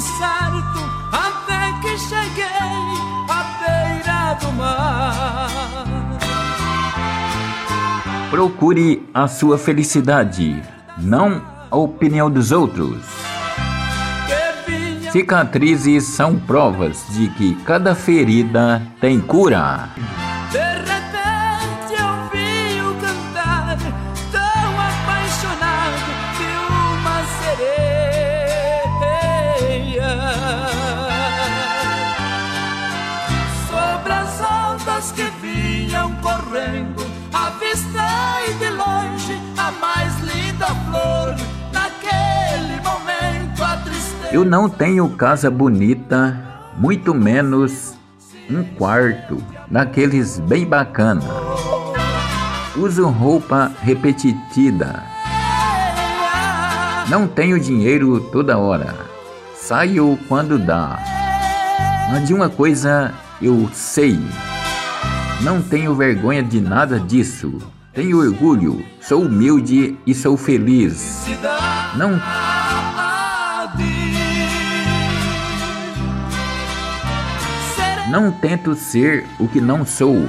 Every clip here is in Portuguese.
certo até que cheguei à beira do mar. Procure a sua felicidade, não a opinião dos outros. Cicatrizes são provas de que cada ferida tem cura. Avistei de longe a mais linda flor. Naquele momento a tristeza. Eu não tenho casa bonita, muito menos um quarto daqueles bem bacana. Uso roupa repetida. Não tenho dinheiro toda hora. Saio quando dá. Mas de uma coisa eu sei. Não tenho vergonha de nada disso. Tenho orgulho, sou humilde e sou feliz. Não Não tento ser o que não sou.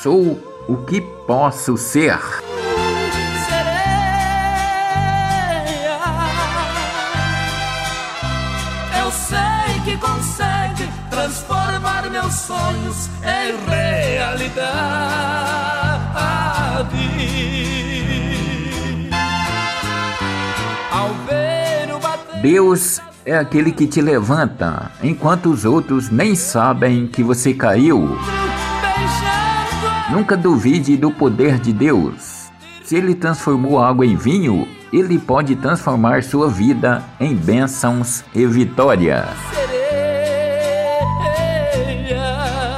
Sou o que posso ser. Eu sei que consegue transformar meus sonhos em realidade. Ao ver o bater... Deus é aquele que te levanta, enquanto os outros nem sabem que você caiu. Nunca duvide do poder de Deus. Se Ele transformou água em vinho, Ele pode transformar sua vida em bênçãos e vitória.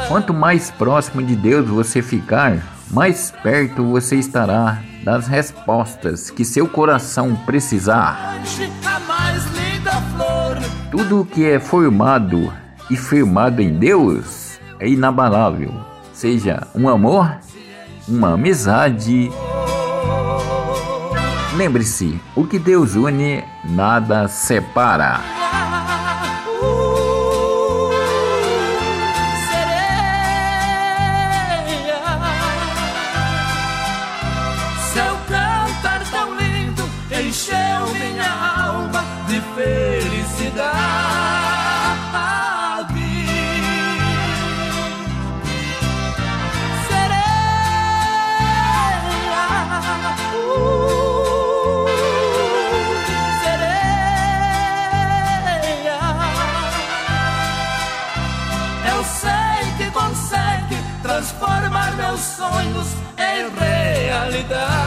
Quanto mais próximo de Deus você ficar, mais perto você estará das respostas que seu coração precisar. Tudo que é formado e firmado em Deus é inabalável, seja um amor, uma amizade. Lembre-se, o que Deus une, nada separa. Minha alma de felicidade. Sereia, uh, sereia, eu sei que consegue transformar meus sonhos em realidade.